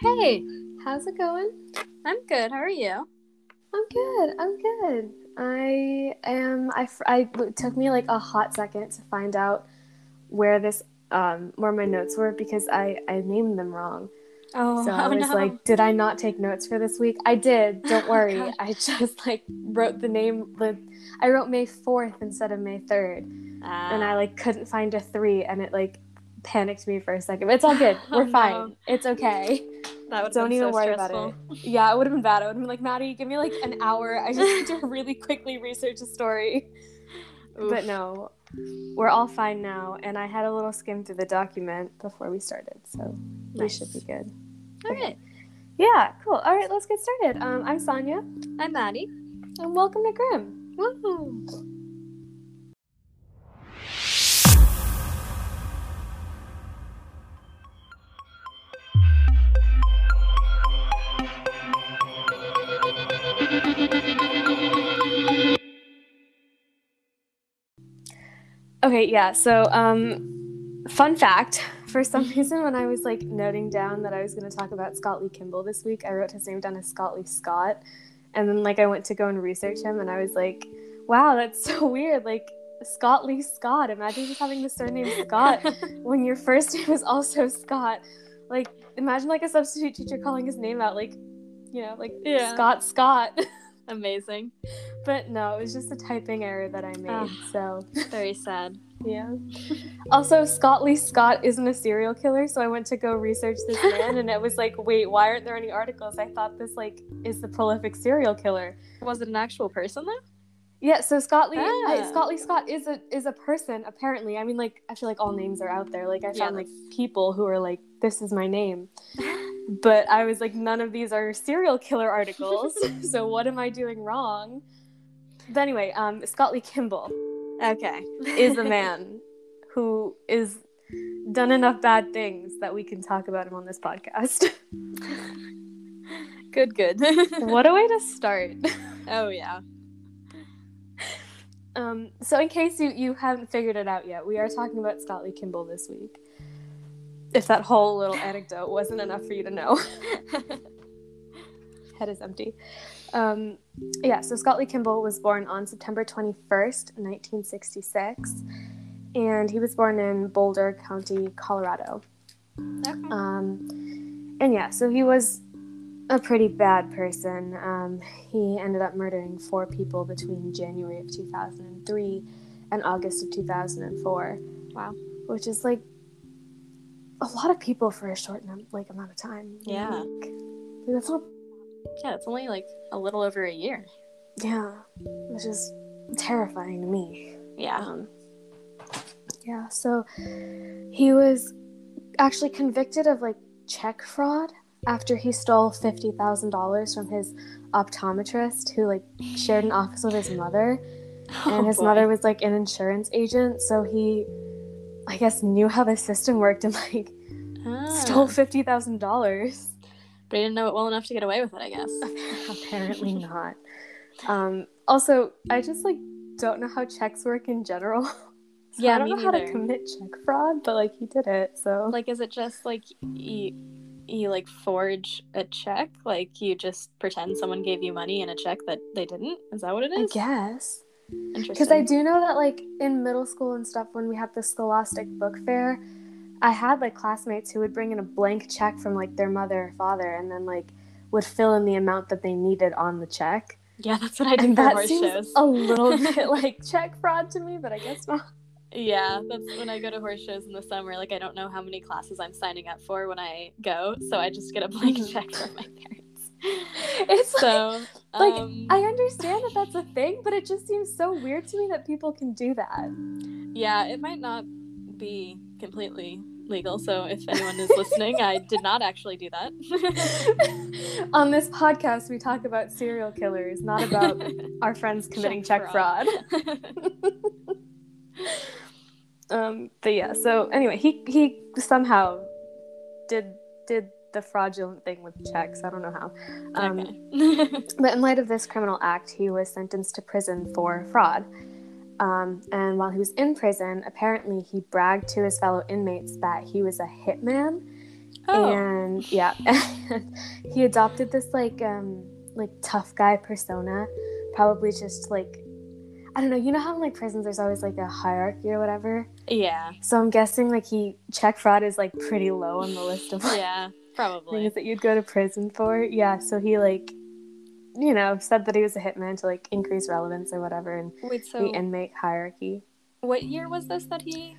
Hey, how's it going? I'm good. How are you? I'm good. I'm good. I am. I. I it took me like a hot second to find out where this um where my notes were because I I named them wrong. Oh, So I was like, did I not take notes for this week? I did. Don't worry. God. I just like wrote the name. The, I wrote May fourth instead of May third, Ah. and I like couldn't find a three, and it like panicked me for a second. But it's all good. Oh, We're no. fine. It's okay. That would Don't even worry about it. Yeah, it would have been bad. I would have been like, Maddie, give me like an hour. I just need to really quickly research a story. But no, we're all fine now. And I had a little skim through the document before we started, so we should be good. All right. Yeah, cool. All right, let's get started. Um, I'm Saaniya, I'm Maddie. and welcome to Grim. Woohoo! Okay, yeah. So, um, fun fact: for some reason, when I was like noting down that I was going to talk about Scott Lee Kimball this week, I wrote his name down as Scott Lee Scott, and then like I went to go and research him, and I was like, "Wow, that's so weird!" Like Scott Lee Scott. Imagine just having the surname Scott when your first name is also Scott. Like, imagine like a substitute teacher calling his name out, like, you know, like Yeah. Scott Scott. Amazing. But no, it was just a typing error that I made. Ah. So. Very sad. Yeah. Also, Scott Lee Scott isn't a serial killer, so I went to go research this man, and it was like, wait, why aren't there any articles? I thought this like is the prolific serial killer. Was it an actual person though? Yeah. So Scott Lee, Ah. Scott Lee Scott is a is a person apparently. I mean, like I feel like all names are out there. Like I Yeah, found like people who are like, this is my name, but I was like, none of these are serial killer articles. so what am I doing wrong? But anyway, um, Scott Lee Kimball. Okay. is a man who is done enough bad things that we can talk about him on this podcast. good. Good. what a way to start. oh yeah. Um, so, in case you, you haven't figured it out yet, we are talking about Scott Lee Kimball this week. If that whole little anecdote wasn't enough for you to know, head is empty. Um, yeah, so Scott Lee Kimball was born on September 21st, 1966, and he was born in Boulder County, Colorado. okay. Um, and yeah, so he was a pretty bad person. Um, he ended up murdering four people between January of 2003 and August of 2004, Wow. which is like a lot of people for a short num- like amount of time. Yeah. Like, that's not Yeah, it's only like a little over a year. yeah, which is terrifying to me. Yeah. Um, yeah, so he was actually convicted of like check fraud after he stole fifty thousand dollars from his optometrist, who like shared an office with his mother, and Oh, his boy. mother was like an insurance agent, so he, I guess, knew how the system worked and like Ah. stole fifty thousand dollars. But he didn't know it well enough to get away with it, I guess. Apparently not. Um, also, I just like don't know how checks work in general. So Yeah, I don't know how to commit check fraud, but like he did it. So Like, is it just like you, you like forge a check? Like you just pretend someone gave you money in a check that they didn't? Is that what it is? I guess Interesting. because I do know that like in middle school and stuff when we had the Scholastic Book Fair, I had like classmates who would bring in a blank check from like their mother or father, and then like would fill in the amount that they needed on the check. Yeah, that's what I did that horse seems shows. a little bit like check fraud to me, but I guess not. Yeah, that's when I go to horse shows in the summer. Like I don't know how many classes I'm signing up for when I go, so I just get a blank Mhm. check from my parents. It's like, So, like, um, I understand that that's a thing, but it just seems so weird to me that people can do that. yeah, it might not be completely legal. So if anyone is listening, I did not actually do that. On this podcast, we talk about serial killers, not about our friends committing check, Check fraud. um, but yeah, so anyway, he he somehow did did the fraudulent thing with checks. I don't know how. Um, okay. But in light of this criminal act, he was sentenced to prison for fraud. Um, and while he was in prison, apparently he bragged to his fellow inmates that he was a hitman Oh. and yeah he adopted this like um like tough guy persona probably just like i don't know you know how in like prisons there's always like a hierarchy or whatever yeah. so i'm guessing like he check fraud is like pretty low on the list of like, Yeah. Probably. things that you'd go to prison for yeah so he like you know said that he was a hitman to like increase relevance or whatever in Wait. So the inmate hierarchy what year was this that he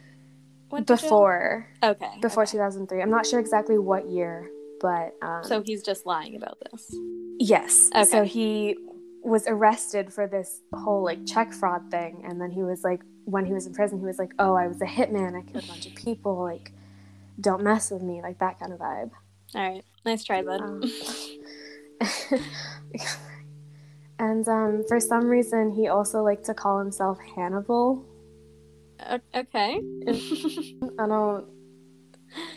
went before Okay. before okay. 2003 i'm not sure exactly what year but um So he's just lying about this. Yes. Okay. So he was arrested for this whole like check fraud thing, and then he was like, when he was in prison, he was like, "Oh, I was a hitman. I killed a bunch of people. Like, don't mess with me." Like that kind of vibe. All right. Nice try, bud. Um, and um, for some reason, he also liked to call himself Hannibal. Okay. I don't.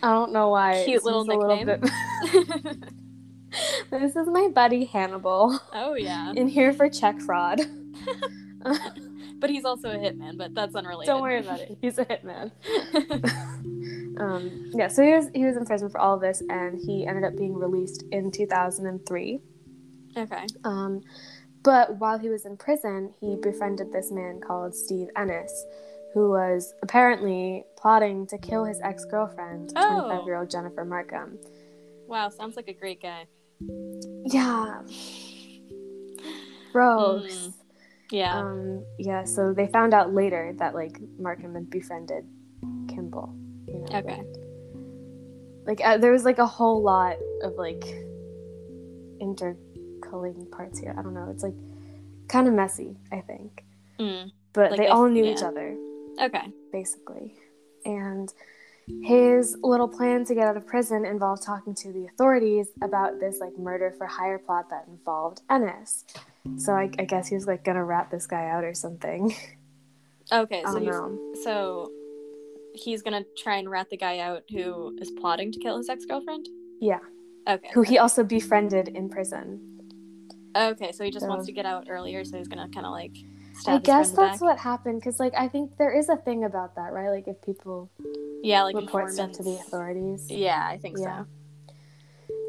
I don't know why. Cute little nickname. bit- this is my buddy Hannibal oh yeah. in here for check fraud. But he's also a hitman, but that's unrelated. Don't worry about it. He's a hitman. um, yeah, so he was he was in prison for all of this, and he ended up being released in 2003. Okay. Um, but while he was in prison, he befriended this man called Steve Ennis, who was apparently plotting to kill his ex girlfriend, Oh. 25 year old Jennifer Markham. Wow, sounds like a great guy. Yeah. Gross. Mm. Yeah. Um, yeah, so they found out later that like Markham had befriended Kimball. You know, okay. like uh, there was like a whole lot of like interculling parts here. I don't know. It's like kind of messy, I think. Mm. But Like they all knew yeah. each other Okay. basically. And his little plan to get out of prison involved talking to the authorities about this like murder for hire plot that involved Ennis. So I, I guess he was like gonna rat this guy out or something. Okay. So know. so he's gonna try and rat the guy out who is plotting to kill his ex girlfriend. Yeah, Okay. who he also befriended in prison. Okay, so he just So- wants to get out earlier, so he's gonna kind of like. I guess friend in the that's what happened because like I think there is a thing about that, right? Like if people Yeah, like report stuff to the authorities. Yeah, I think Yeah. so.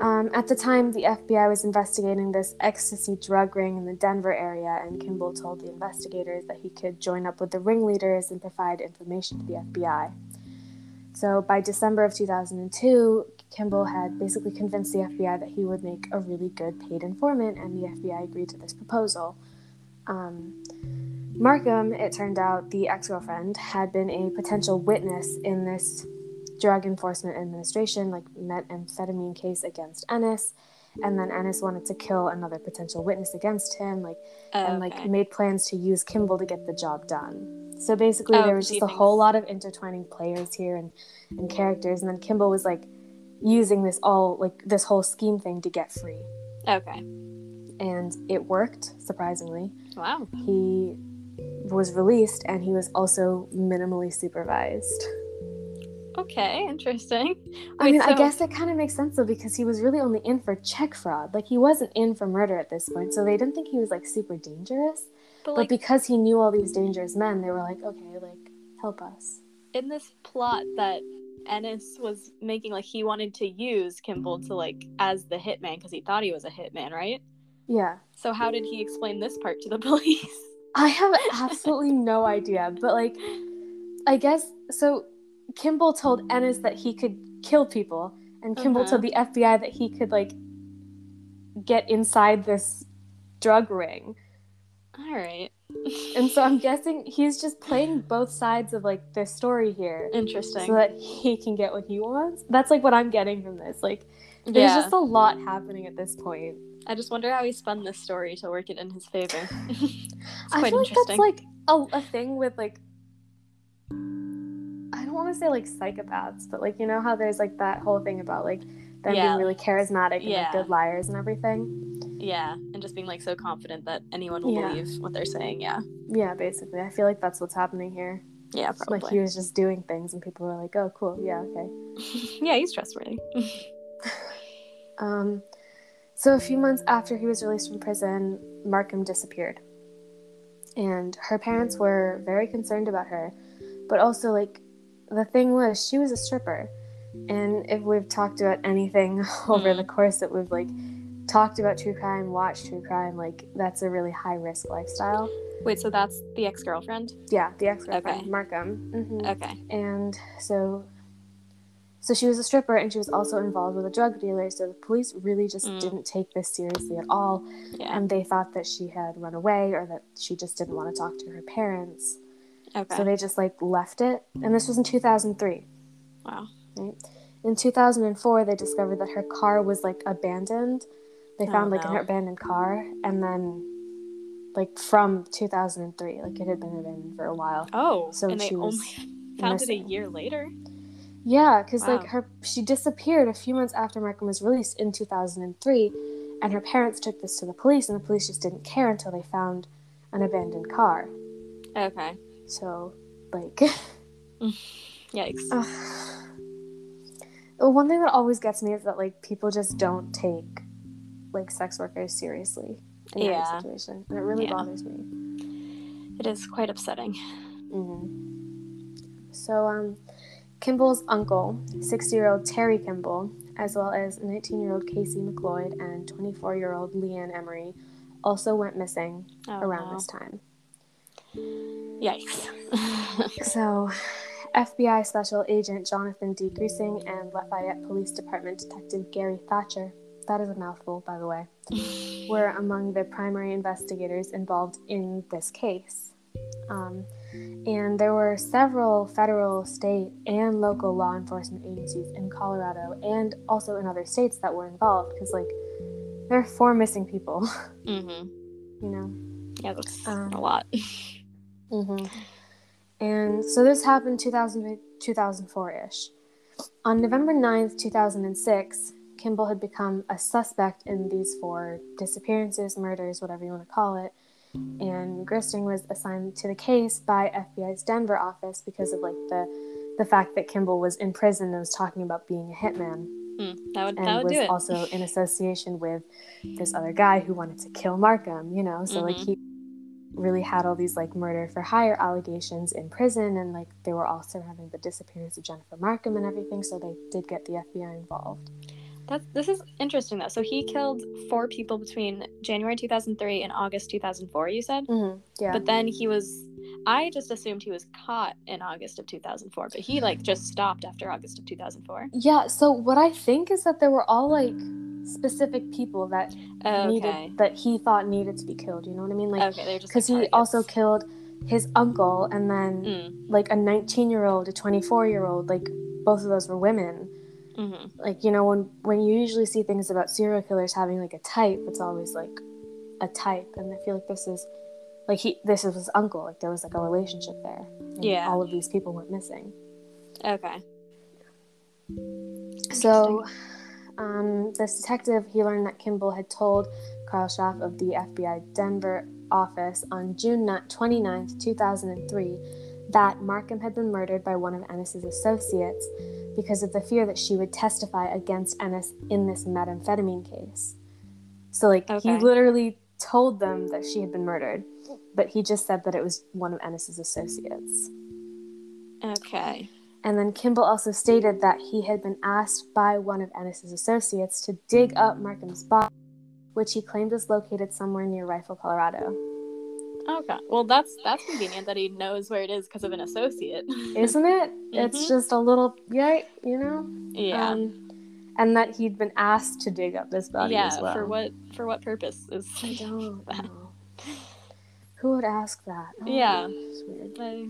Um, at the time, the FBI was investigating this ecstasy drug ring in the Denver area, and Kimball told the investigators that he could join up with the ringleaders and provide information to the FBI. So by December of 2002, Kimball had basically convinced the FBI that he would make a really good paid informant, and the FBI agreed to this proposal. Um, Markham, it turned out, the ex girlfriend, had been a potential witness in this Drug Enforcement Administration, like methamphetamine case against Ennis, and then Ennis wanted to kill another potential witness against him, like and like made plans to use Kimball to get the job done. So basically, Oh, there was just a whole lot of intertwining players here and and characters, and then Kimball was like using this all like this whole scheme thing to get free, Okay. and it worked surprisingly. Wow. He was released, and he was also minimally supervised. Okay, interesting. I Wait, mean, I guess it kind of makes sense though because he was really only in for check fraud. Like he wasn't in for murder at this point, so they didn't think he was like super dangerous. But But because he knew all these dangerous men, they were like, okay, like help us. in this plot that Ennis was making, like he wanted to use Kimball to like as the hitman because he thought he was a hitman, right? Yeah, So how did he explain this part to the police? I have absolutely no idea, but like, I guess so. Kimball told Ennis that he could kill people, and Kimball Uh-huh. told the FBI that he could like get inside this drug ring. All right. And so I'm guessing he's just playing both sides of like this story here. Interesting. so that he can get what he wants. That's like what I'm getting from this. Like, there's yeah. just a lot happening at this point. I just wonder how he spun this story to work it in his favor. it's I feel like that's like a, a thing with like, I don't want to say like psychopaths, but like you know how there's like that whole thing about like them Yeah. being really charismatic and Yeah. like good liars and everything. Yeah, and just being like so confident that anyone will Yeah. believe what they're saying. Yeah. Yeah, basically, I feel like that's what's happening here. Yeah, probably. Like he was just doing things, and people were like, "Oh, cool, yeah, okay." yeah, he's trustworthy. Um, so a few months after he was released from prison, Markham disappeared. And her parents were very concerned about her. But also, like, the thing was, she was a stripper. And if we've talked about anything over Hmm. the course that we've like talked about true crime, watched true crime, like that's a really high risk lifestyle. Wait, so that's the ex girlfriend? Yeah, the ex girlfriend, Okay. Markham. hmm Okay. And so, so she was a stripper, and she was also involved with a drug dealer. So the police really just Mm. didn't take this seriously at all, Yeah. and they thought that she had run away or that she just didn't want to talk to her parents. Okay. So they just like left it. And this was in 2003. wow. In 2004, they discovered that her car was like abandoned. They Oh, found like no. an abandoned car, and then like from 2003, like it had been abandoned for a while. Oh, So and they she was only found it a year later. Yeah, because like her, she disappeared a few months after Markham was released in 2003, and her parents took this to the police, and the police just didn't care until they found an abandoned car. Okay. So, like, Yikes. The one thing that always gets me is that like people just don't take like sex workers seriously in Yeah. every situation, and it really Yeah. bothers me. It is quite upsetting. hmm So, um, Kimball's uncle, 60 year old Terry Kimball, as well as 19 year old Casey McLeod and 24 year old Leanne Emery, also went missing Oh, around no. this time. Yikes. So, FBI Special Agent Jonathan D. Grusing and Lafayette Police Department Detective Gary Thatcher, that is a mouthful, by the way, were among the primary investigators involved in this case. Um, and there were several federal, state, and local law enforcement agencies in Colorado and also in other states that were involved because, like, there are four missing people, mm-hmm. you know? Yeah, that's Um, a lot. Mm-hmm. And so this happened 2000, 2004-ish. On November 9th, 2006, Kimball had become a suspect in these four disappearances, murders, whatever you want to call it. And Grusing was assigned to the case by FBI's Denver office because of like the the fact that Kimball was in prison and was talking about being a hitman Mm, that would and that would was do it. also in association with this other guy who wanted to kill Markham, you know. So like Mhm. he really had all these like murder for hire allegations in prison and like they were also having the disappearance of Jennifer Markham and everything, so they did get the FBI involved. That's this is interesting though. So he killed four people between January 2003 and August 2004. You said, Mm-hmm. Yeah. but then he was. I just assumed he was caught in August of 2004, but he like just stopped after August of 2004. yeah, so what I think is that there were all like specific people that Okay. needed that he thought needed to be killed, you know what I mean? Like okay, because like, he also killed his uncle and then Mm, like a 19 year old a 24 year old like both of those were women mhm. like you know when when you usually see things about serial killers having like a type it's always like a type and i feel like this is like he this is his uncle like there was like a relationship there and Yeah. all of these people went missing Okay. so um, this detective he learned that kimball had told carl schaff of the fbi denver office on june 29th 2003 that markham had been murdered by one of ennis's associates because of the fear that she would testify against ennis in this methamphetamine case so like he literally told them that she had been murdered but he just said that it was one of ennis's associates Okay. and then Kimball also stated that he had been asked by one of Ennis's associates to dig up Markham's body, which he claimed was located somewhere near Rifle, Colorado. Okay. Well, that's that's convenient that he knows where it is because of an associate. Isn't it? It's Mhm. just a little, yeah, you know? yeah. Um, and that he'd been asked to dig up this body yeah. as well. For what for what purpose is? I don't know. Who would ask that? Oh, Yeah. It's weird. I-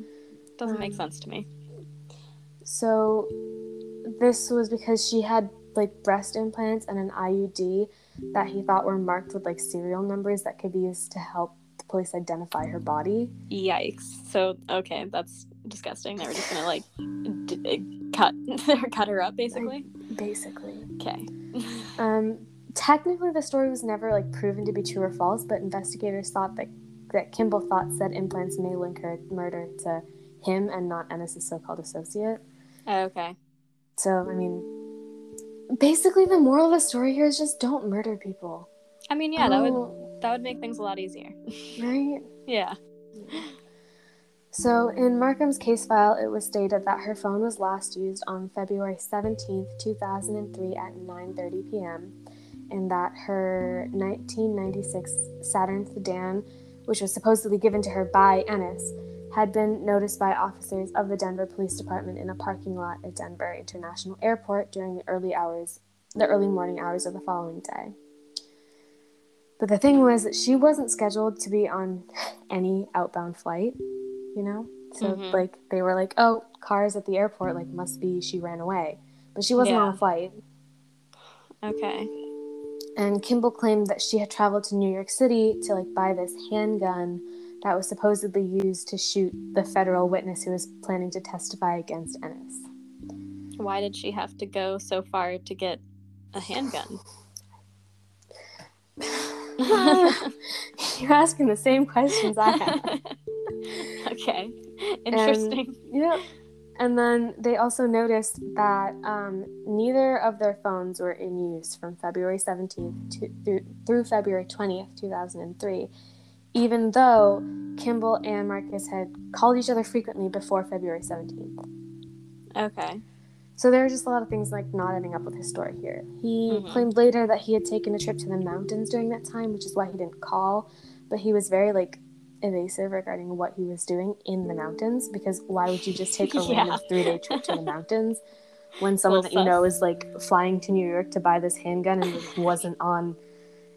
doesn't make Um, sense to me. So this was because she had like breast implants and an IUD that he thought were marked with like serial numbers that could be used to help police identify her body. Yikes. So okay, that's disgusting. They were just gonna like d- d- cut cut her up basically. Basically. Okay. Um technically the story was never like proven to be true or false, but investigators thought that that Kimball thought said implants may link her murder to him and not Ennis's so-called associate. okay. So, I mean, basically the moral of the story here is just don't murder people, I mean, yeah, that would Oh, that would make things a lot easier. right? yeah. So, in Markham's case file, it was stated that her phone was last used on February 17th, 2003 at 9:30 p.m. and that her 1996 Saturn sedan, which was supposedly given to her by Ennis, had been noticed by officers of the Denver Police Department in a parking lot at Denver International Airport during the early hours, the early morning hours of the following day. But the thing was that she wasn't scheduled to be on any outbound flight you know? So Mhm. like they were like, "Oh, cars at the airport like must be she ran away." But she wasn't on a flight. Okay. And Kimball claimed that she had traveled to New York City to like buy this handgun that was supposedly used to shoot the federal witness who was planning to testify against Ennis. Why did she have to go so far to get a handgun? You're asking the same questions I have. okay. Interesting. Yeah. And then they also noticed that um, neither of their phones were in use from February 17th to, through, through February 20th, 2003, even though Kimball and Markham had called each other frequently before February 17th. okay. So there are just a lot of things like not adding up with his story here. He Mhm. claimed later that he had taken a trip to the mountains during that time, which is why he didn't call, but he was very like evasive regarding what he was doing in the mountains because why would you just take a Yeah. random three day trip to the mountains when someone that you know is like flying to New York to buy this handgun and wasn't on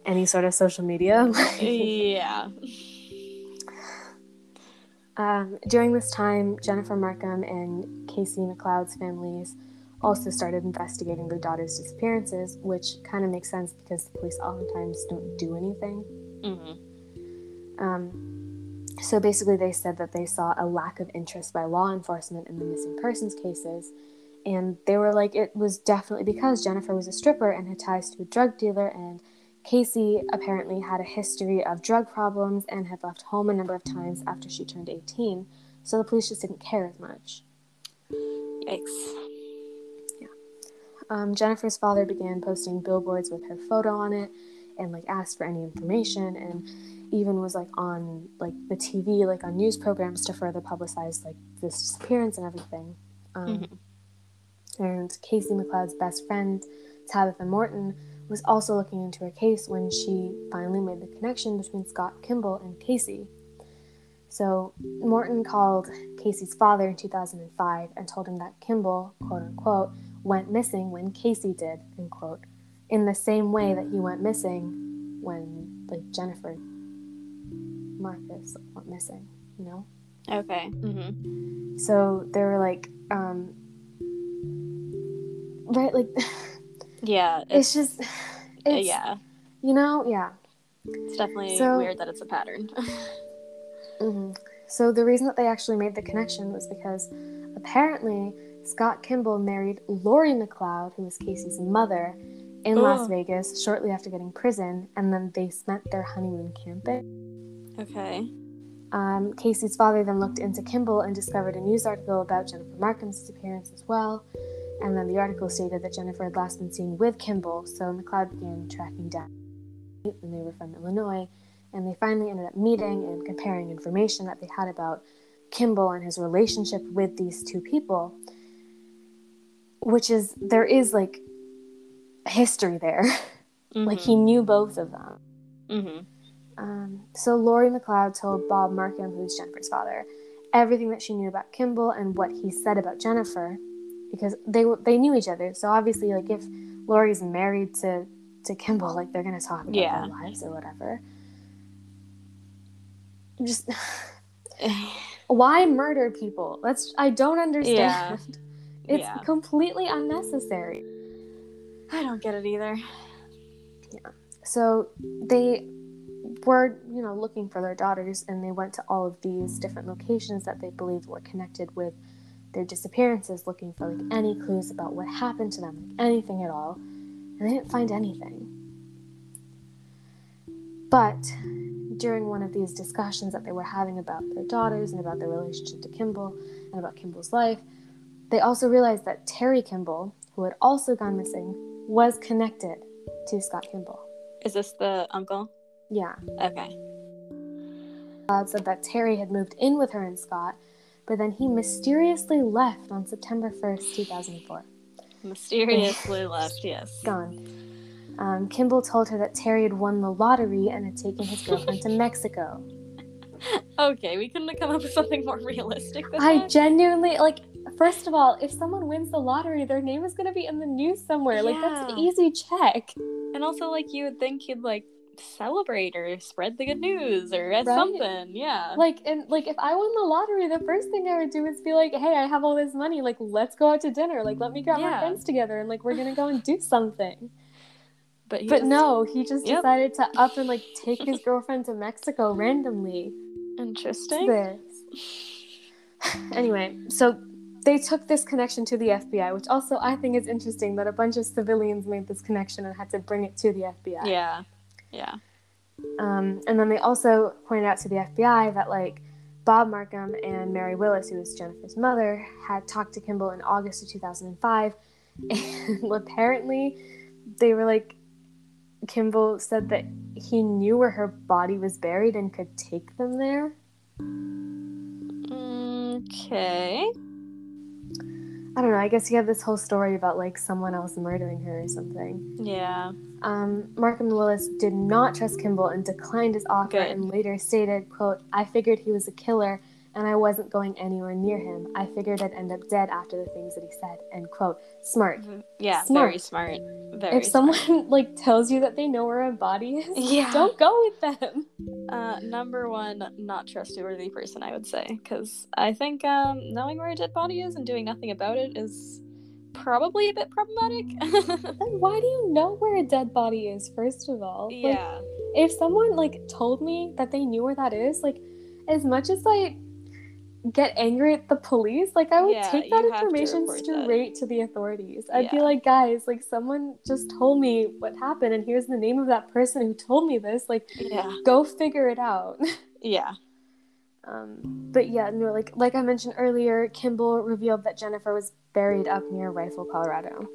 any sort of social media? yeah. Um, during this time, Jennifer Markham and Casey McLeod's families also started investigating their daughter's disappearances, which kind of makes sense because the police oftentimes don't do anything. hmm Um, so basically, they said that they saw a lack of interest by law enforcement in the missing persons cases. And they were like, it was definitely because Jennifer was a stripper and had ties to a drug dealer, and Casey apparently had a history of drug problems and had left home a number of times after she turned 18. So the police just didn't care as much. Yikes. Um, Jennifer's father began posting billboards with her photo on it and like asked for any information and even was like on like the TV, like on news programs to further publicize like this disappearance and everything. Um, And Casey McLeod's best friend, Tabitha Morton, was also looking into her case when she finally made the connection between Scott Kimball and Casey. So Morton called Casey's father in 2005 and told him that Kimball, quote unquote, went missing when Casey did, end quote, in the same way that he went missing when like Jennifer Markham went missing, you know? Okay. hmm So they were like, um, right, like Yeah. it's, just, it's, yeah. you know, yeah. It's definitely So- weird that it's a pattern. hmm So the reason that they actually made the connection was because apparently Scott Kimball married Lori McLeod, who was Casey's mother, in Las Oh. Vegas shortly after getting prison, and then they spent their honeymoon camping. okay. Um, Casey's father then looked into Kimball and discovered a news article about Jennifer Markham's disappearance as well. And then the article stated that Jennifer had last been seen with Kimball, so McLeod began tracking down. And they were from Illinois, and they finally ended up meeting and comparing information that they had about Kimball and his relationship with these two people. Which is, there is like history there. like he knew both of them. hmm Um, so Lori McLeod told Bob Markham, who's Jennifer's father, everything that she knew about Kimball and what he said about Jennifer, because they they knew each other. So obviously, like if Lori's married to to Kimball, like they're gonna talk about Yeah. their lives or whatever. Just why murder people? That's I don't understand. It's Yeah. completely unnecessary. I don't get it either. Yeah. So they were, you know, looking for their daughters and they went to all of these different locations that they believed were connected with their disappearances, looking for like any clues about what happened to them, like anything at all. And they didn't find anything. But during one of these discussions that they were having about their daughters and about their relationship to Kimball and about Kimball's life, they also realized that Terry Kimball, who had also gone missing, was connected to Scott Kimball. Is this the uncle? Yeah. Okay. McLeod said that Terry had moved in with her and Scott, but then he mysteriously left on September 1st, 2004. Mysteriously left, yes. Gone. Um, Kimball told her that Terry had won the lottery and had taken his girlfriend to Mexico. Okay, we couldn't have come up with something more realistic than I that. genuinely like. First of all, if someone wins the lottery, their name is going to be in the news somewhere. Like that's an easy check. And also, like, you would think he'd, like, celebrate or spread the good news or Right? something. Yeah. Like and like if I won the lottery, the first thing I would do is be like, "Hey, I have all this money. Like, let's go out to dinner. Like, let me grab my friends together and like we're gonna go and do something." but he But just- no, he just Yep. decided to up and like take his girlfriend to Mexico randomly. Interesting. Anyway, so they took this connection to the FBI, which also I think is interesting that a bunch of civilians made this connection and had to bring it to the FBI. Yeah. Yeah. Um, and then they also pointed out to the FBI that like Bob Markham and Mary Willis, who was Jennifer's mother, had talked to Kimball in August of 2005, and apparently they were like Kimball said that he knew where her body was buried and could take them there. Okay. I don't know. I guess you have this whole story about like someone else murdering her or something. Yeah. Um, Markham Willis did not trust Kimball and declined his offer Good. and later stated, quote, I figured he was a killer and I wasn't going anywhere near him. I figured I'd end up dead after the things that he said, end quote. Smart. Yeah. Smart. Very smart. Very if someone like tells you that they know where a body is, Yeah. don't go with them. Uh, number one, not trustworthy person, I would say, because I think um, knowing where a dead body is and doing nothing about it is probably a bit problematic. Then why do you know where a dead body is, first of all? Like, yeah, if someone like told me that they knew where that is, like as much as I get angry at the police, like I would Yeah, take that to information report that. straight to the authorities. I'd be like, guys, like someone just told me what happened and here's the name of that person who told me this. Like yeah, go figure it out. yeah. um but yeah, no, like like I mentioned earlier, Kimball revealed that Jennifer was buried up near Rifle, Colorado.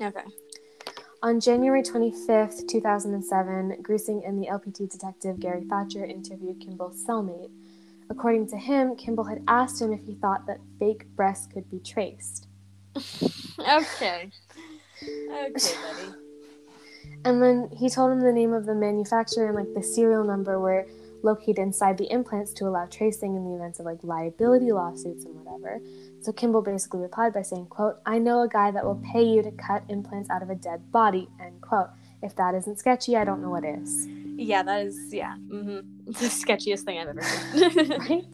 Okay. On January 25th, 2007, Grusing and the LPD detective Gary Thatcher interviewed Kimball's cellmate. According to him, Kimball had asked him if he thought that fake breasts could be traced. Okay. Okay, buddy. And then he told him the name of the manufacturer and like the serial number were located inside the implants to allow tracing in the events of like liability lawsuits and whatever. So Kimball basically replied by saying, quote, I know a guy that will pay you to cut implants out of a dead body, end quote. If that isn't sketchy, I don't know what is. Yeah, that is yeah. Mm-hmm. The sketchiest thing I've ever seen. right?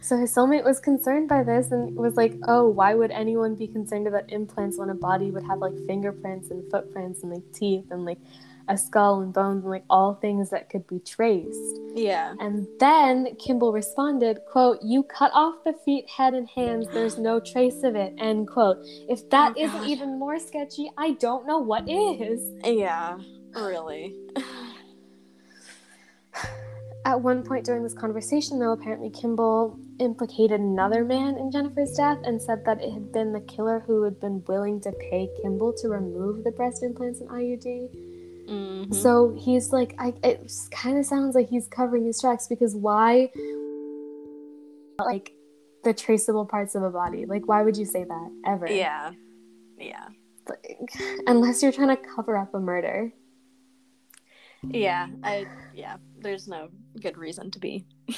So his soulmate was concerned by this and was like, oh, why would anyone be concerned about implants when a body would have like fingerprints and footprints and like teeth and like a skull and bones and like all things that could be traced? yeah. And then Kimball responded, quote, you cut off the feet, head, and hands, there's no trace of it, end quote. If that Oh, not even more sketchy, I don't know what is. Yeah. Really. At one point during this conversation, though, apparently Kimball implicated another man in Jennifer's death and said that it had been the killer who had been willing to pay Kimball to remove the breast implants and IUD. Mhm. So he's like, I, it kind of sounds like he's covering his tracks because why, like, the traceable parts of a body? Like, why would you say that ever? Yeah. Yeah. Like, unless you're trying to cover up a murder. Yeah, I yeah, there's no good reason to be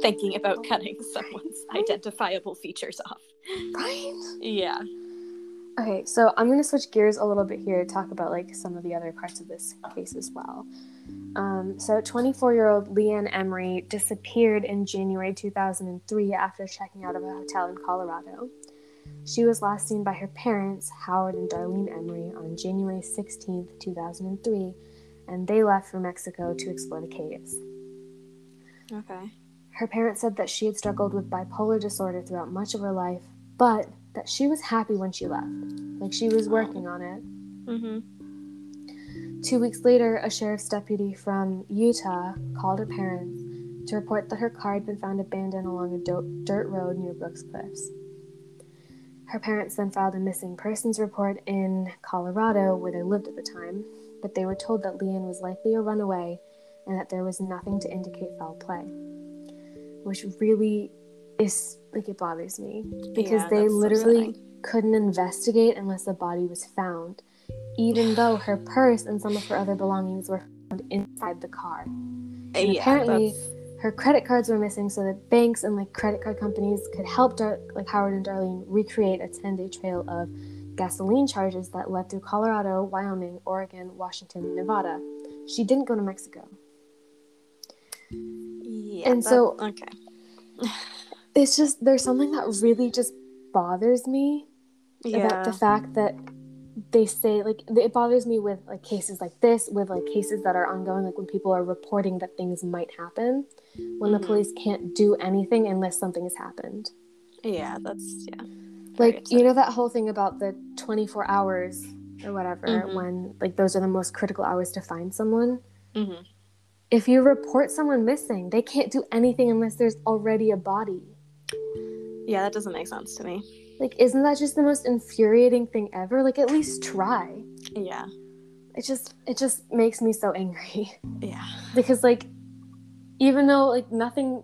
thinking about cutting someone's identifiable features off. Right? Yeah. Okay, so I'm going to switch gears a little bit here to talk about like some of the other parts of this case as well. Um, so 24-year-old Leanne Emery disappeared in January 2003 after checking out of a hotel in Colorado. She was last seen by her parents, Howard and Darlene Emery, on January 16, 2003, and they left for Mexico to explore the caves. Okay. Her parents said that she had struggled with bipolar disorder throughout much of her life, but that she was happy when she left. Like she was working on it. Mhm. Two weeks later, a sheriff's deputy from Utah called her parents to report that her car had been found abandoned along a do- dirt road near Brooks Cliffs. Her parents then filed a missing persons report in Colorado, where they lived at the time, but they were told that Leanne was likely a runaway and that there was nothing to indicate foul play. Which really is like it bothers me because Yeah, they literally upsetting. couldn't investigate unless the body was found, even though her purse and some of her other belongings were found inside the car. And yeah, apparently, that's- her credit cards were missing so that banks and like credit card companies could help Dar- like Howard and Darlene recreate a 10-day trail of gasoline charges that led through Colorado, Wyoming, Oregon, Washington, Nevada. She didn't go to Mexico. yeah, and that- so- okay. It's just there's something that really just bothers me Yeah. about the fact that they say like it bothers me with like cases like this with like cases that are ongoing like when people are reporting that things might happen when Mhm. the police can't do anything unless something has happened Yeah, that's yeah. like you know that whole thing about the 24 hours or whatever Mhm. when like those are the most critical hours to find someone hmm if you report someone missing they can't do anything unless there's already a body Yeah, that doesn't make sense to me. like isn't that just the most infuriating thing ever? Like at least try. Yeah, it just it just makes me so angry. Yeah, because like even though like nothing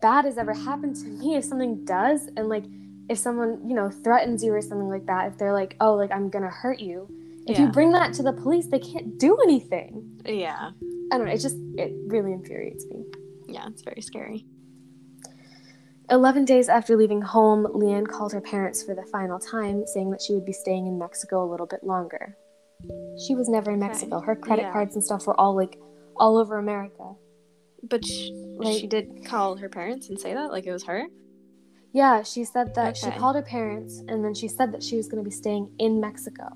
bad has ever happened to me if something does and like if someone you know threatens you or something like that if they're like oh like i'm gonna hurt you if you bring that to the police they can't do anything. Yeah, i don't know it just it really infuriates me. Yeah. It's very scary. 11 days after leaving home leanne called her parents for the final time saying that she would be staying in mexico a little bit longer she was never in mexico her credit Yeah. cards and stuff were all like all over america But sh- Like- she did call her parents and say that, like it was her. Yeah, she said that she called her parents and then she said that she was going to be staying in Mexico.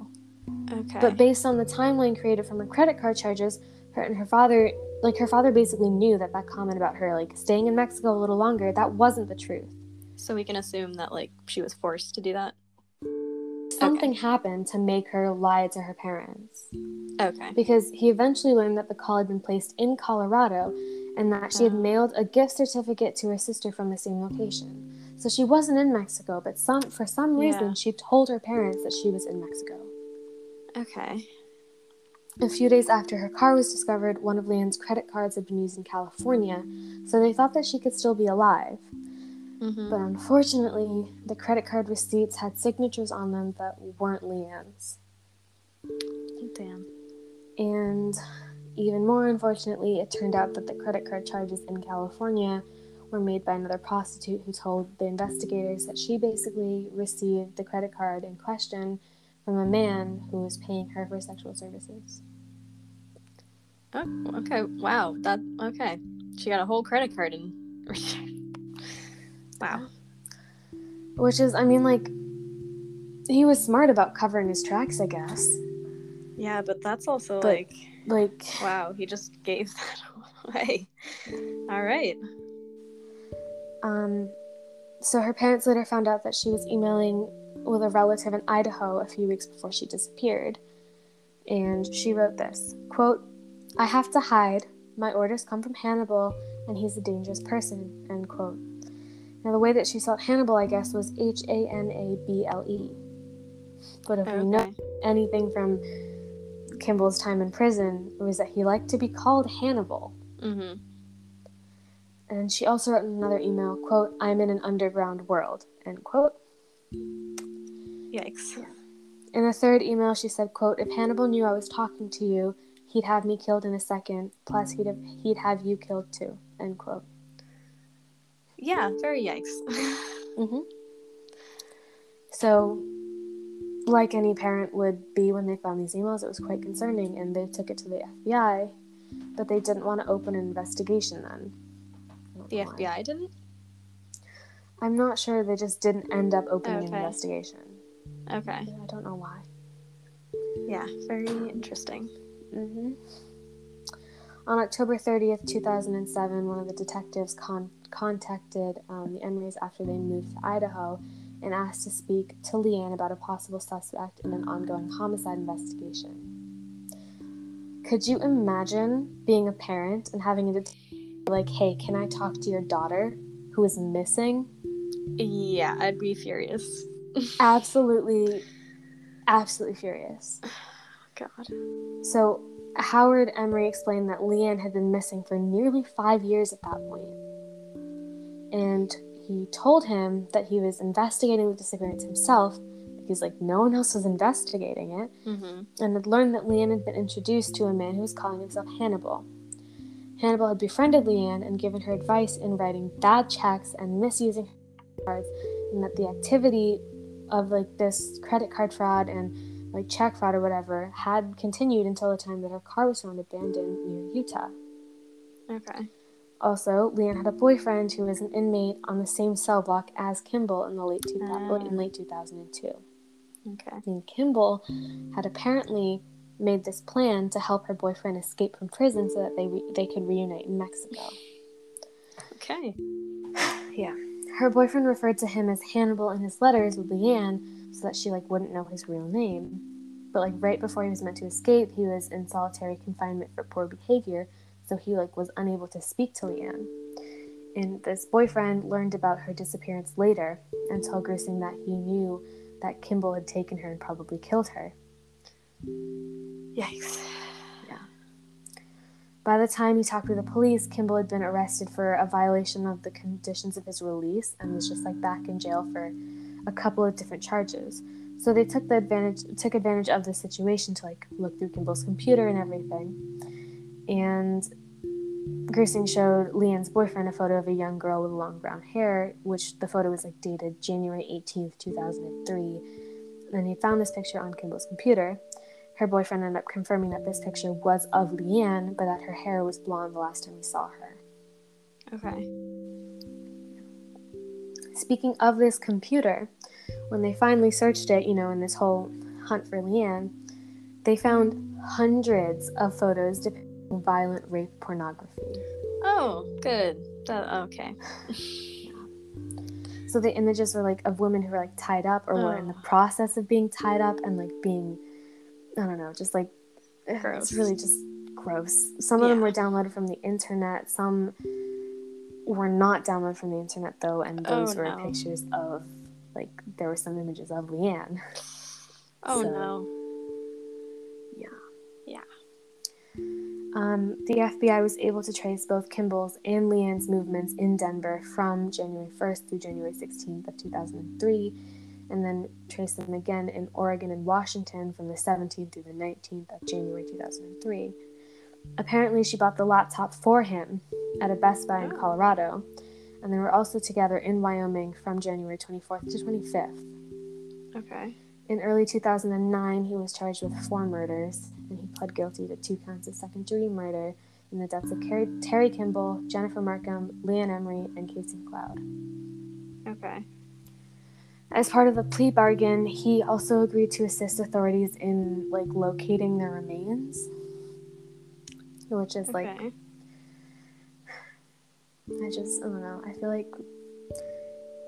Okay. But based on the timeline created from her credit card charges, her and her father, like her father basically knew that that comment about her like staying in Mexico a little longer, that wasn't the truth. so we can assume that like she was forced to do that. Something happened to make her lie to her parents Okay. because he eventually learned that the call had been placed in Colorado and that she had Oh. mailed a gift certificate to her sister from the same location. So she wasn't in Mexico, but some for some reason Yeah. she told her parents that she was in Mexico. Okay. A few days after her car was discovered, one of Leanne's credit cards had been used in California, so they thought that she could still be alive. Mm-hmm. But unfortunately, the credit card receipts had signatures on them that weren't Leanne's. Damn. And even more unfortunately, it turned out that the credit card charges in California were made by another prostitute who told the investigators that she basically received the credit card in question from a man who was paying her for sexual services. Oh, okay. Wow. That okay. She got a whole credit card and. wow. Which is, I mean, like, he was smart about covering his tracks, I guess. Yeah, but that's also But- like Like, wow. He just gave that away. All right. um, so her parents later found out that she was emailing with a relative in Idaho a few weeks before she disappeared. And she wrote this quote, I have to hide. My orders come from Hannibal, and he's a dangerous person. End quote. Now, the way that she spelled Hannibal, I guess, was H A N A B L E. But if we know Okay. anything from Kimball's time in prison, it was that he liked to be called Hannibal. Mm-hmm. And she also wrote in another email, quote, I'm in an underground world, end quote. Yikes. In a third email, she said, quote, if Hannibal knew I was talking to you, he'd have me killed in a second, plus he'd have, he'd have you killed too, end quote. Yeah. Very yikes. hmm So, like any parent would be when they found these emails, it was quite concerning, and they took it to the FBI, but they didn't want to open an investigation then. The. FBI didn't. I'm not sure they just didn't end up opening an investigation. Okay. Yeah, I don't know why. Yeah. Very interesting. hmm On October 30th, 2007, one of the detectives con- contacted um, the Emerys after they moved to Idaho and asked to speak to Leanne about a possible suspect in an ongoing homicide investigation. Could you imagine being a parent and having a detective like, hey, can I talk to your daughter who is missing? Yeah, I'd be furious. Absolutely, absolutely furious. God. So Howard Emery explained that Leanne had been missing for nearly five years at that point. And he told him that he was investigating the disappearance himself because, like, no one else was investigating it, Mm-hmm. and had learned that Leanne had been introduced to a man who was calling himself Hannibal. Hannibal had befriended Leanne and given her advice in writing bad checks and misusing her cards, and that the activity of like this credit card fraud and like check fraud or whatever had continued until the time that her car was found abandoned near Utah. Okay. Also, Leanne had a boyfriend who was an inmate on the same cell block as Kimball in the late two Ah. in late 2002. Okay. And Kimball had apparently made this plan to help her boyfriend escape from prison so that they re- they could reunite in Mexico. Okay. Yeah. Her boyfriend referred to him as Hannibal in his letters with Leanne so that she like wouldn't know his real name. But like right before he was meant to escape, he was in solitary confinement for poor behavior, so he like was unable to speak to Leanne. And this boyfriend learned about her disappearance later and told Grusing that he knew that Kimball had taken her and probably killed her. Yikes. By the time he talked with the police, Kimball had been arrested for a violation of the conditions of his release and was just like back in jail for a couple of different charges. So they took the advantage took advantage of the situation to like look through Kimball's computer and everything. And Grusing showed Leanne's boyfriend a photo of a young girl with long brown hair, which the photo was like dated January 18th, 2003. And he found this picture on Kimball's computer. Her boyfriend ended up confirming that this picture was of Leanne, but that her hair was blonde the last time he saw her. Okay. Speaking of this computer, when they finally searched it, you know, in this whole hunt for Leanne, they found hundreds of photos depicting violent rape pornography. Oh, good. That, okay. So the images were like of women who were like tied up or were in the Oh. process of being tied up and like being, I don't know, just like Gross. it's really just gross. Some of them were downloaded from the internet. Some were not downloaded from the internet though, and those Oh, were no. pictures of like there were some images of Leanne. Oh So- no. Yeah. Yeah. Um, the FBI was able to trace both Kimball's and Leanne's movements in Denver from January 1st through January 16th of 2003, and then trace them again in Oregon and Washington from the 17th through the 19th of January 2003. Apparently, she bought the laptop for him at a Best Buy in. Colorado, and they were also together in Wyoming from January 24th to 25th. Okay. In early 2009, he was charged with four murders, and he pled guilty to two counts of second degree murder in the deaths of Carrie, Terry Kimball, Jennifer Markham, Leanne Emery, and Casey McLeod. Okay. As part of the plea bargain, he also agreed to assist authorities in like locating their remains, which is like. I just I don't know. I feel like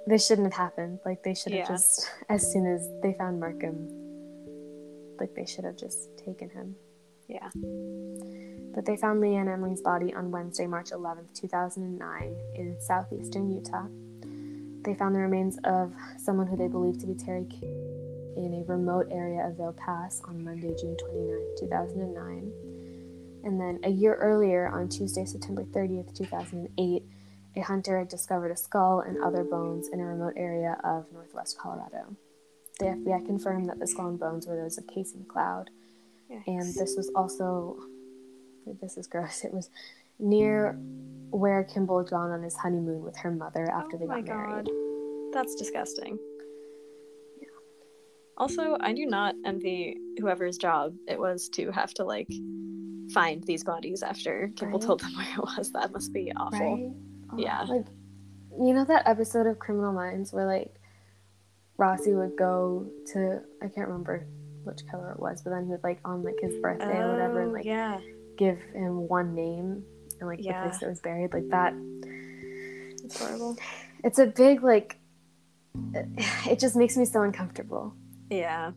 this shouldn't have happened. Like they should have Yeah. just as soon as they found Markham, like they should have just taken him. Yeah. But they found Leanne Emery's body on Wednesday, March 11th, 2009, in southeastern Utah. They found the remains of someone who they believed to be Terry King in a remote area of Vail Pass on Monday, June 29, 2009. And then a year earlier, on Tuesday, September 30th, 2008, a hunter had discovered a skull and other bones in a remote area of northwest Colorado. The FBI confirmed that the skull and bones were those of Casey McLeod and this was also this is gross it was near Mm. where kimball had gone on his honeymoon with her mother after oh they got married god. That's disgusting. Yeah. Also, I do not envy whoever's job it was to have to like find these bodies after Kimball Right. told them where it was. That must be awful. right Oh, Yeah. like you know that episode of criminal minds where like rossi would go to i can't remember which color it was but then he would like on like his birthday or whatever and Oh, like yeah. give him one name and like Yeah. the place that was buried like that It's horrible. it's a big like it just makes me so uncomfortable Yeah.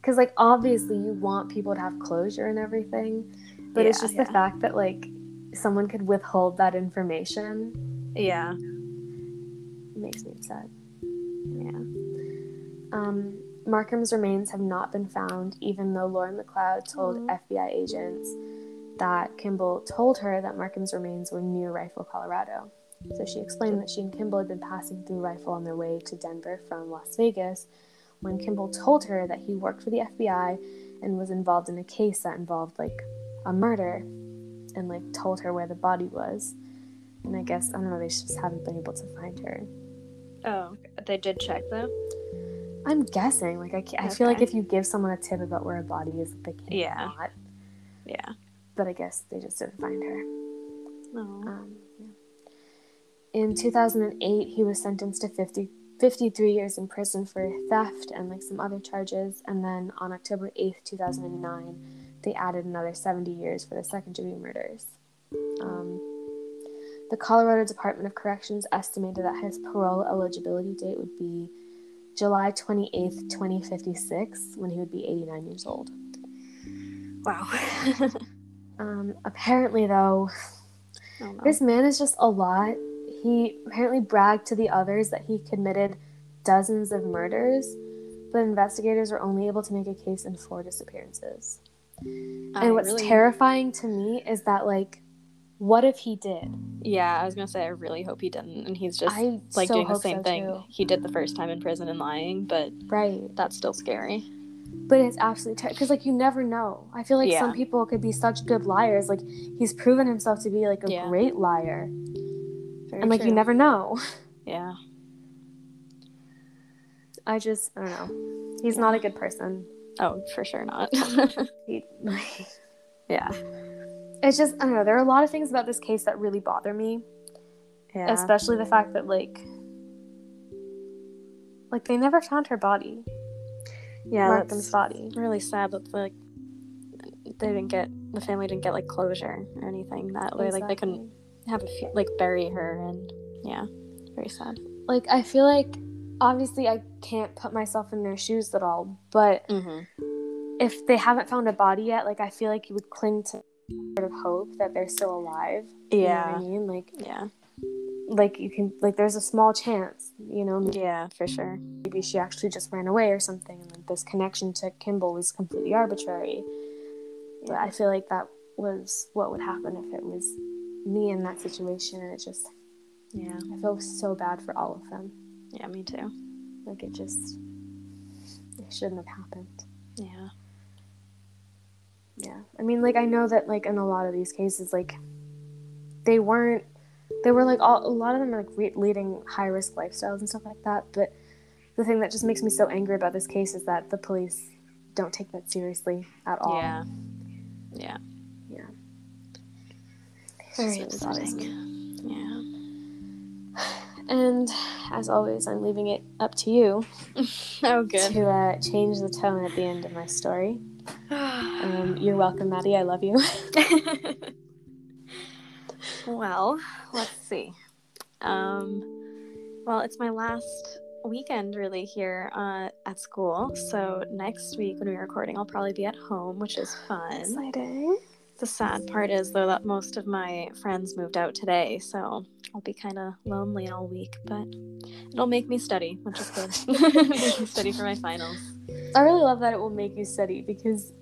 because like obviously you want people to have closure and everything but it's just yeah. the fact that like someone could withhold that information Yeah. makes me upset Yeah. um Markham's remains have not been found, even though Lauren McLeod told Aw. FBI agents that Kimball told her that Markham's remains were near Rifle, Colorado. So she explained that she and Kimball had been passing through Rifle on their way to Denver from Las Vegas when Kimball told her that he worked for the FBI and was involved in a case that involved like a murder and like told her where the body was. And I guess, I don't know, they just haven't been able to find her. Oh, they did check though. I'm guessing. Like I, ca- I feel like if you give someone a tip about where a body is, they can't Yeah. not. Yeah. But I guess they just didn't find her. Um, yeah. In 2008, he was sentenced to 50, 53 years in prison for theft and like some other charges. And then on October 8th, 2009, they added another 70 years for the second degree murders. Um, the Colorado Department of Corrections estimated that his parole eligibility date would be July 28th, 2056, when he would be 89 years old. Wow. Um, apparently, though, oh, no. This man is just a lot. He apparently bragged to the others that he committed dozens of murders, but investigators were only able to make a case in four disappearances. I and what's really- terrifying to me is that, like, what if he did? Yeah, I was gonna say I really hope he didn't, and he's just I like so doing the same so, thing too. he did the first time in prison and lying, but Right. that's still scary. But it's absolutely terrible because, like, you never know. I feel like Yeah. some people could be such good liars. Like, he's proven himself to be, like, a Yeah. great liar. Very and, like, you never know. Yeah. I just, I don't know. He's not a good person. Oh, for sure not. He, yeah. it's just, I don't know. There are a lot of things about this case that really bother me. Yeah. especially the fact that like like they never found her body yeah, Markham's body really sad that like they didn't get the family didn't get like closure or anything that way. Like they couldn't have a fe- like bury her and yeah, very sad. like i feel like obviously i can't put myself in their shoes at all but Mm-hmm. if they haven't found a body yet like i feel like you would cling to sort of hope that they're still alive you know what Yeah. i mean like Yeah. Like you can like there's a small chance you know Yeah, for sure. maybe she actually just ran away or something and like, this connection to kimball was completely arbitrary but i feel like that was what would happen if it was me in that situation and it just Yeah. i feel so bad for all of them Yeah, me too. like it just it shouldn't have happened Yeah. yeah i mean like i know that like in a lot of these cases like they weren't they were like all, a lot of them are like re- leading high risk lifestyles and stuff like that but the thing that just makes me so angry about this case is that the police don't take that seriously at all Yeah. Yeah. yeah Very just really bothers me. upsetting. Yeah. and as always i'm leaving it up to you Oh, good. to uh, change the tone at the end of my story um, you're welcome maddie i love you well, let's see. Um, well, it's my last weekend really here uh, at school. So next week when we're recording, I'll probably be at home, which is fun. exciting The sad part is though that most of my friends moved out today, so I'll be kind of lonely all week. But it'll make me study, which is good. make me study for my finals. I really love that it will make you study because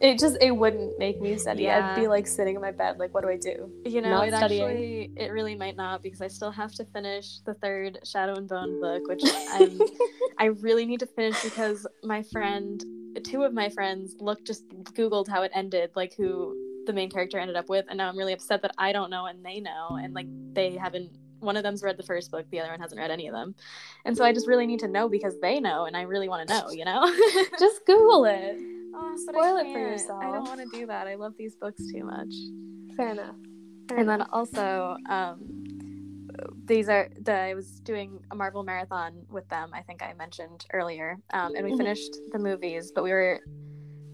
it just it wouldn't make me study. Yeah. I'd be like sitting in my bed, like, what do I do? You know, Not it studying. actually it really might not because I still have to finish the third Shadow and Bone book, which I'm I really need to finish because my friend, two of my friends, look just googled how it ended, like who the main character ended up with, and now I'm really upset that I don't know and they know, and like they haven't. One of them's read the first book, the other one hasn't read any of them, and so I just really need to know because they know, and I really want to know, you know. Just Google it. Oh, spoil it for yourself. I don't want to do that. I love these books too much. Fair enough. And then also, um, these are the I was doing a Marvel marathon with them. I think I mentioned earlier, um, and we Mhm. finished the movies, but we were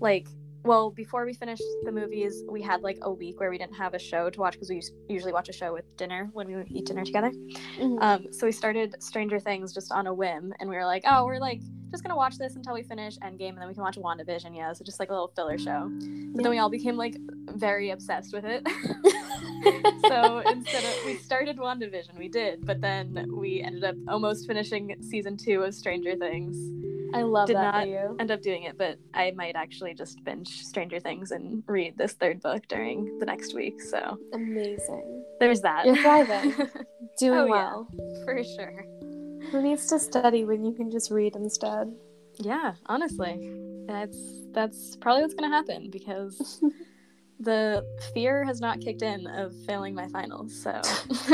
like, well, before we finished the movies, we had like a week where we didn't have a show to watch because we usually watch a show with dinner when we eat dinner together. Mhm. Um, so we started Stranger Things just on a whim, and we were like, oh, we're like just gonna watch this until we finish Endgame, and then we can watch WandaVision. Yeah, so just like a little filler show. But then we all became like very obsessed with it. so instead of we started WandaVision, we did, but then we ended up almost finishing season two of Stranger Things. I love Did that not end up doing it, but I might actually just binge Stranger Things and read this third book during the next week. So Amazing. there's that. You're thriving. Doing Oh, yeah. well. For sure. Who needs to study when you can just read instead? Yeah, honestly. That's that's probably what's gonna happen because the fear has not kicked in of failing my finals, so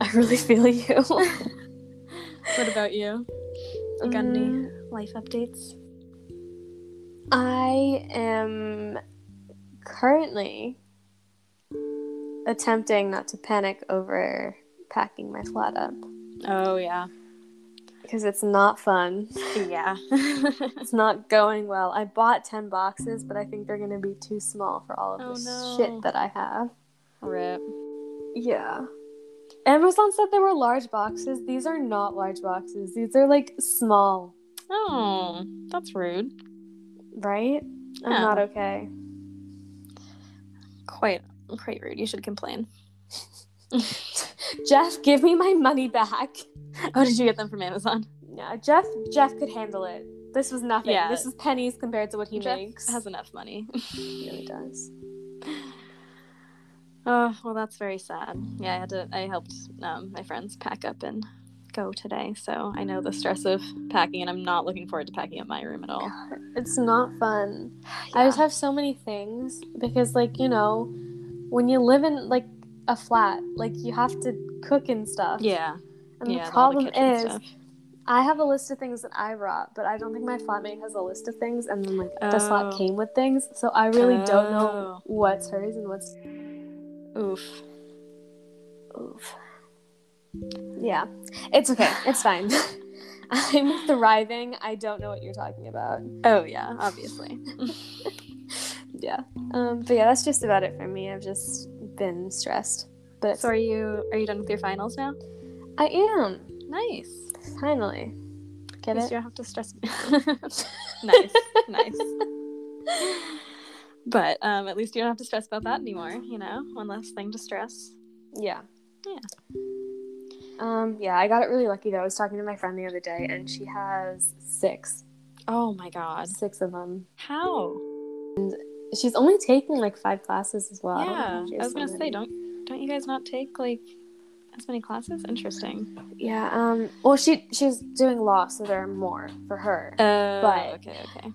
I really feel you. what about you? You got any Mm, life updates? I am currently attempting not to panic over packing my flat up Oh yeah. because it's not fun. Yeah. It's not going well. I bought 10 boxes, but I think they're going to be too small for all of Oh, the no. shit that I have. Rip. Yeah. Amazon said there were large boxes. These are not large boxes. These are like small, Oh, that's rude. right? I'm Yeah. not okay. Quite quite rude. You should complain. Jeff, give me my money back. Oh, did you get them from Amazon? Yeah, Jeff Jeff could handle it. This was nothing. Yeah. This is pennies compared to what he Jeff makes. has enough money. He really does. Oh, well, that's very sad. Yeah, I had to. I helped um, my friends pack up and go today, so I know the stress of packing, and I'm not looking forward to packing up my room at all. It's not fun. I just have so many things because, like, you know, when you live in like a flat, like you have to cook and stuff. yeah, And yeah. the problem kitchen is, stuff. I have a list of things that I brought, but I don't think my flatmate has a list of things, and then like the slot Oh. came with things, so I really don't know Oh. what's hers and what's oof. oof. Yeah, it's okay. It's fine. I'm thriving. I don't know what you're talking about. Oh yeah, obviously. Yeah. Um. But yeah, that's just about it for me. I've just been stressed, but so are you? Are you done with your finals now? I am Nice. finally. Get it? you don't have to stress. me. nice, nice. But um, at least you don't have to stress about that anymore. You know, one less thing to stress. Yeah. Yeah. Um. Yeah, I got it really lucky though. I was talking to my friend the other day, and she has six, Oh my god. six of them. How? And she's only taking like five classes as well. I yeah, I has was gonna so say, don't don't you guys not take like as many classes? Interesting. Yeah. Um. Well, she she's doing law, so there are more for her. Uh, But- okay, okay.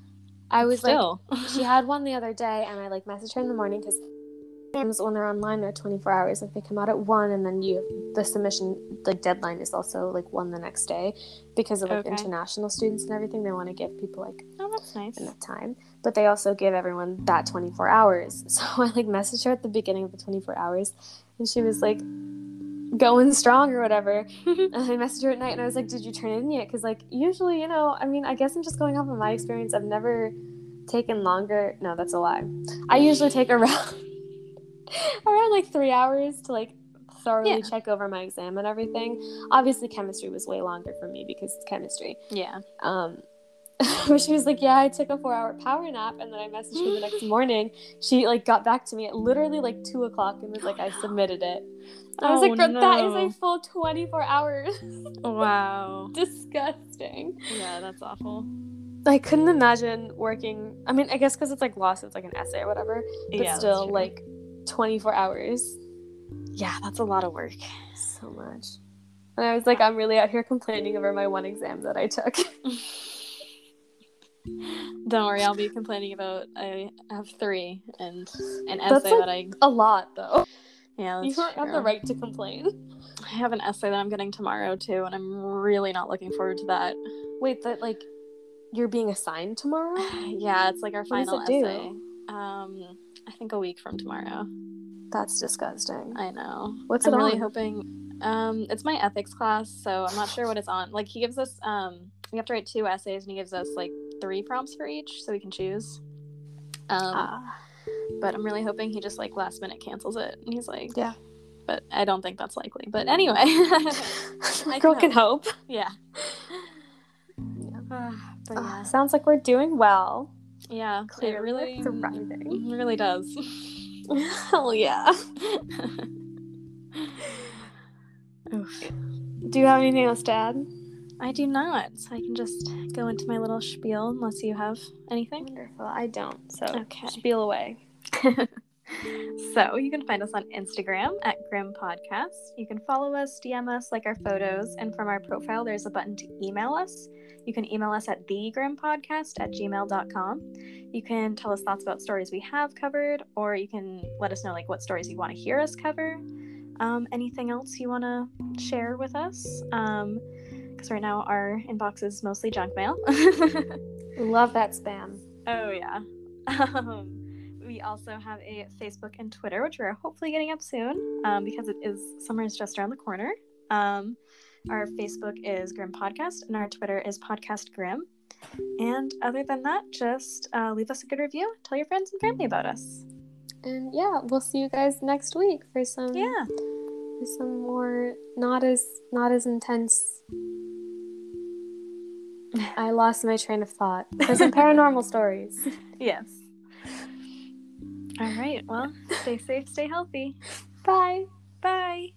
I was like, Still. she had one the other day, and I like messaged her in the morning because when they're online they're 24 hours. Like they come out at one, and then you the submission like deadline is also like one the next day because of like Okay. international students and everything. They want to give people like oh, that's nice. enough time, but they also give everyone that 24 hours. So I like messaged her at the beginning of the 24 hours, and she was like going strong or whatever. And I messaged her at night and I was like, Did you turn in yet? Because, like, usually, you know, I mean, I guess I'm just going off of my experience. I've never taken longer. No, that's a lie. I usually take around, around like three hours to, like, thoroughly Yeah. check over my exam and everything. Obviously, chemistry was way longer for me because it's chemistry. yeah. Um, but she was like, Yeah, I took a four hour power nap. And then I messaged her the next morning. She, like, got back to me at literally like two o'clock and was like, I oh, submitted it. I was Oh, like, "Girl, that is no. a full 24 hours. Wow. Disgusting. Yeah, that's awful. I couldn't imagine working. I mean, I guess because it's like law, so it's like an essay or whatever. But yeah, still, like 24 hours. yeah, that's a lot of work. So much. And I was like, I'm really out here complaining over my one exam that I took. Don't worry, I'll be complaining about I have three and an That's essay like- that I A lot, though. yeah you that's don't have the right to complain. I have an essay that I'm getting tomorrow too, and I'm really not looking forward to that. Wait, that like you're being assigned tomorrow? Yeah, it's like our final it do? essay. Um, I think a week from tomorrow. That's disgusting. I know. What's it all? I'm really hoping. Um, it's my ethics class, so I'm not sure what it's on. Like he gives us um, we have to write two essays, and he gives us like three prompts for each, so we can choose. Um, Ah. but I'm really hoping he just like last minute cancels it, and he's like, Yeah. But I don't think that's likely. But anyway, I Girl can can hope. yeah. Yeah. Ah, but Ah, yeah, sounds like we're doing well. yeah, it Clearly really, thriving. it really does. Hell yeah. Do you have anything else to add? I do not. So I can just go into my little spiel unless you have anything. Wonderful. I don't. So Okay. spiel away. so you can find us on Instagram at Grim Podcast. You can follow us, DM us, like our photos, and from our profile, there's a button to email us. You can email us at thegrimpodcast at gmail.com. You can tell us thoughts about stories we have covered, or you can let us know like what stories you want to hear us cover. Um, anything else you want to share with us? Right now our inbox is mostly junk mail. Love that spam. Oh yeah. Um, we also have a Facebook and Twitter, which we're hopefully getting up soon um, because it is summer is just around the corner. Um, our Facebook is Grim Podcast, and our Twitter is Podcast Grim. And other than that, just uh, leave us a good review. Tell your friends and family about us. And yeah, we'll see you guys next week for some Yeah. for some more not as not as intense. I lost my train of thought. There's some paranormal stories. Yes. All right. Well, stay safe, stay healthy. Bye. Bye.